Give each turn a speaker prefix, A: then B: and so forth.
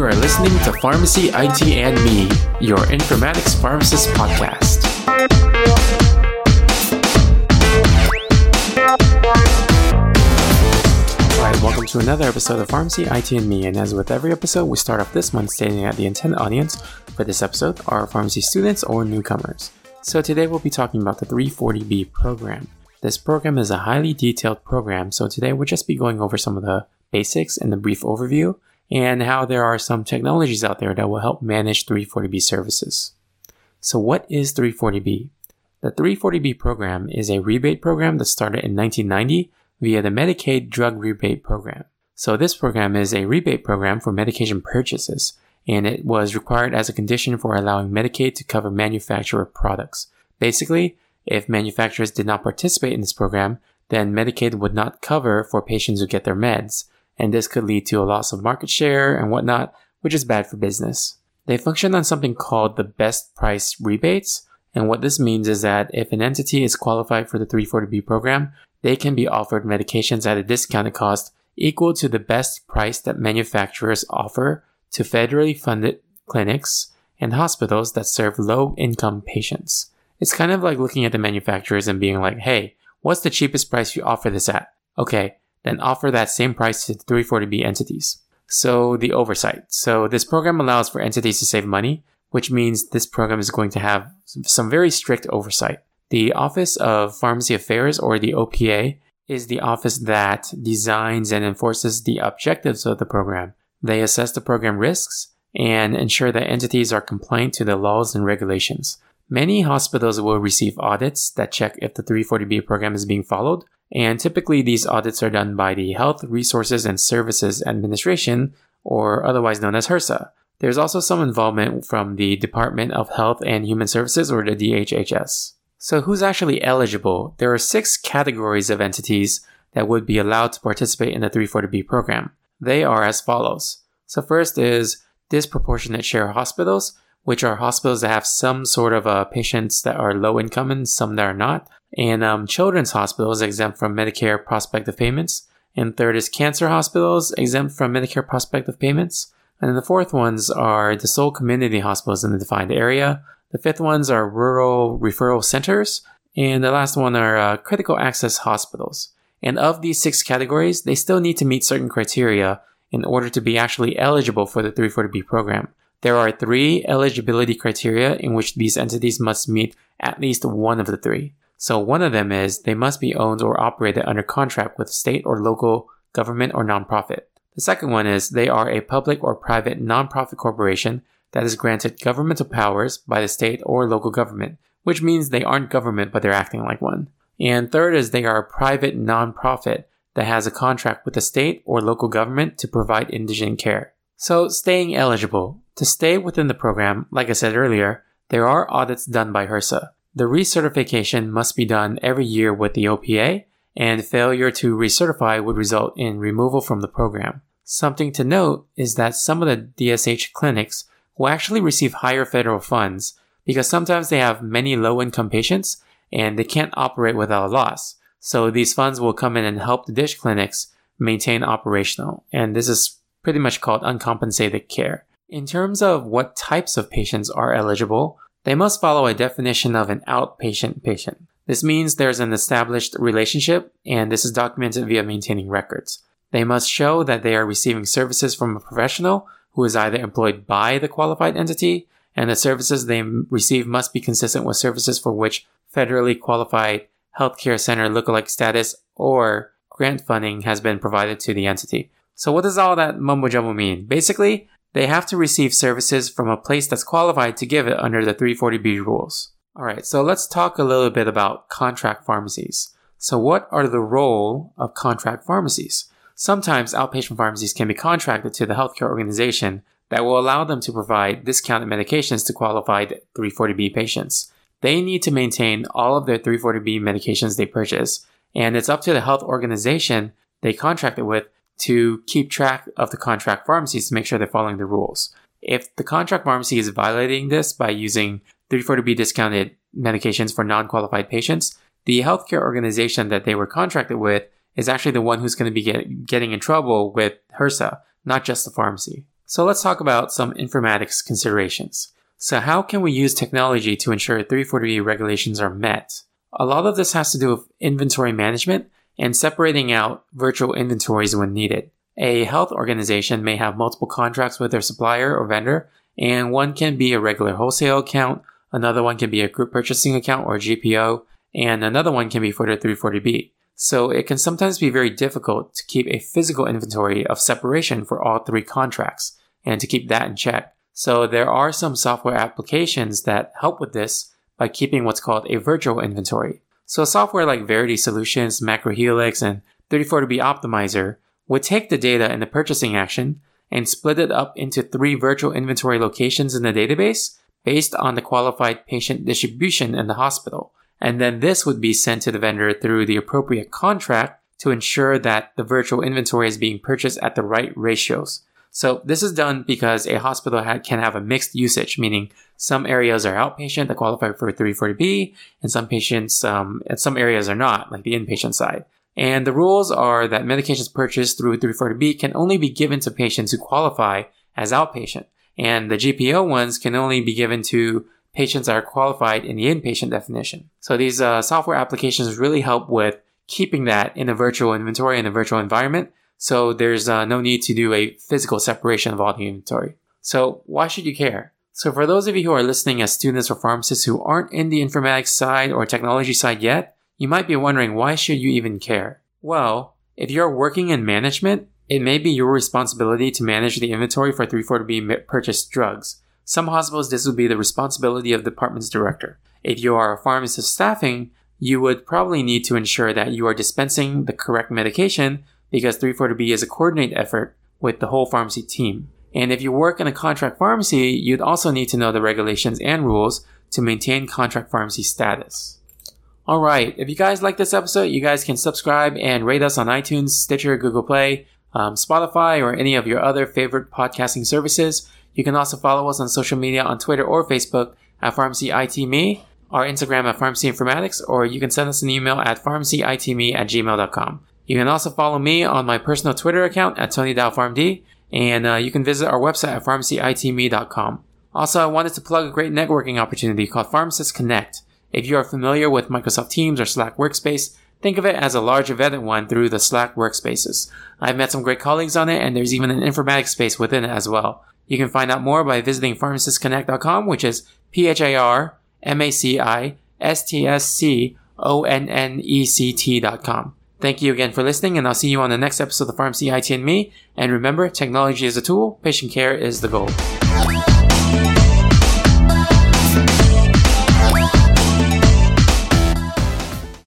A: You are listening to Pharmacy IT and Me, your informatics pharmacist podcast. Alright, welcome to another episode of Pharmacy IT and Me. And as with every episode, we start off this month stating that the intended audience for this episode are pharmacy students or newcomers. So today we'll be talking about the 340B program. This program is a highly detailed program, so today we'll just be going over some of the basics and the brief overview, and how there are some technologies out there that will help manage 340B services. So what is 340B? The 340B program is a rebate program that started in 1990 via the Medicaid Drug Rebate Program. So this program is a rebate program for medication purchases, and it was required as a condition for allowing Medicaid to cover manufacturer products. Basically, if manufacturers did not participate in this program, then Medicaid would not cover for patients who get their meds, and this could lead to a loss of market share and whatnot, which is bad for business. They function on something called the best price rebates, and what this means is that if an entity is qualified for the 340B program, they can be offered medications at a discounted cost equal to the best price that manufacturers offer to federally funded clinics and hospitals that serve low income patients. It's kind of like looking at the manufacturers and being like, hey, what's the cheapest price you offer this at? Okay, then offer that same price to 340B entities. So the oversight. So this program allows for entities to save money, which means this program is going to have some very strict oversight. The Office of Pharmacy Affairs or the OPA is the office that designs and enforces the objectives of the program. They assess the program risks and ensure that entities are compliant to the laws and regulations. Many hospitals will receive audits that check if the 340B program is being followed, and typically these audits are done by the Health Resources and Services Administration, or otherwise known as HRSA. There's also some involvement from the Department of Health and Human Services, or the DHHS. So who's actually eligible? There are six categories of entities that would be allowed to participate in the 340B program. They are as follows. So first is disproportionate share hospitals, which are hospitals that have some sort of uh, patients that are low income and some that are not. And um, children's hospitals exempt from Medicare prospective payments. And third is cancer hospitals exempt from Medicare prospective payments. And then the fourth ones are the sole community hospitals in the defined area. The fifth ones are rural referral centers. And the last one are uh, critical access hospitals. And of these six categories, they still need to meet certain criteria in order to be actually eligible for the 340B program. There are three eligibility criteria in which these entities must meet at least one of the three. So one of them is they must be owned or operated under contract with state or local government or nonprofit. The second one is they are a public or private nonprofit corporation that is granted governmental powers by the state or local government, which means they aren't government but they're acting like one. And third is they are a private nonprofit that has a contract with the state or local government to provide indigent care. So staying eligible. To stay within the program, like I said earlier, there are audits done by HRSA. The recertification must be done every year with the OPA, and failure to recertify would result in removal from the program. Something to note is that some of the DSH clinics will actually receive higher federal funds because sometimes they have many low income patients and they can't operate without a loss. So these funds will come in and help the DSH clinics maintain operational. And this is pretty much called uncompensated care. In terms of what types of patients are eligible, they must follow a definition of an outpatient patient. This means there's an established relationship, and this is documented via maintaining records. They must show that they are receiving services from a professional who is either employed by the qualified entity, and the services they receive must be consistent with services for which federally qualified healthcare center lookalike status or grant funding has been provided to the entity. So what does all that mumbo jumbo mean? Basically, they have to receive services from a place that's qualified to give it under the 340B rules. Alright, so let's talk a little bit about contract pharmacies. So what are the role of contract pharmacies? Sometimes outpatient pharmacies can be contracted to the healthcare organization that will allow them to provide discounted medications to qualified 340B patients. They need to maintain all of their 340B medications they purchase, and it's up to the health organization they contracted with to keep track of the contract pharmacies to make sure they're following the rules. If the contract pharmacy is violating this by using 340B discounted medications for non-qualified patients, the healthcare organization that they were contracted with is actually the one who's going to be get, getting in trouble with HRSA, not just the pharmacy. So let's talk about some informatics considerations. So how can we use technology to ensure 340B regulations are met? A lot of this has to do with inventory management and separating out virtual inventories when needed. A health organization may have multiple contracts with their supplier or vendor, and one can be a regular wholesale account, another one can be a group purchasing account or GPO, and another one can be for the 340B. So it can sometimes be very difficult to keep a physical inventory of separation for all three contracts and to keep that in check. So there are some software applications that help with this by keeping what's called a virtual inventory. So a software like Verity Solutions, MacroHelix, and 34B Optimizer would take the data in the purchasing action and split it up into three virtual inventory locations in the database based on the qualified patient distribution in the hospital. And then this would be sent to the vendor through the appropriate contract to ensure that the virtual inventory is being purchased at the right ratios. So this is done because a hospital can have a mixed usage, meaning some areas are outpatient that qualify for 340B, and some patients, um, and some areas are not, like the inpatient side. And the rules are that medications purchased through 340B can only be given to patients who qualify as outpatient, and the GPO ones can only be given to patients that are qualified in the inpatient definition. So these uh, software applications really help with keeping that in a virtual inventory in a virtual environment so there's uh, no need to do a physical separation of all the inventory. So why should you care? So for those of you who are listening as students or pharmacists who aren't in the informatics side or technology side yet, you might be wondering why should you even care? Well, if you're working in management, it may be your responsibility to manage the inventory for 340B purchased drugs. Some hospitals, this would be the responsibility of the department's director. If you are a pharmacist staffing, you would probably need to ensure that you are dispensing the correct medication because 340B is a coordinated effort with the whole pharmacy team. And if you work in a contract pharmacy, you'd also need to know the regulations and rules to maintain contract pharmacy status. Alright, if you guys like this episode, you guys can subscribe and rate us on iTunes, Stitcher, Google Play, um, Spotify, or any of your other favorite podcasting services. You can also follow us on social media on Twitter or Facebook at Pharmacy IT Me, our Instagram at Pharmacy Informatics, or you can send us an email at pharmacyitme at gmail.com. You can also follow me on my personal Twitter account at TonyDaoPharmD, and uh, you can visit our website at pharmacyitme.com. Also, I wanted to plug a great networking opportunity called Pharmacist Connect. If you are familiar with Microsoft Teams or Slack Workspace, think of it as a large vetted one through the Slack workspaces. I've met some great colleagues on it, and there's even an informatics space within it as well. You can find out more by visiting pharmacistconnect.com, which is P H A R M A C I S T S C O N N E C T.com. Thank you again for listening, and I'll see you on the next episode of Pharmacy IT and Me. And remember, technology is a tool, patient care is the goal.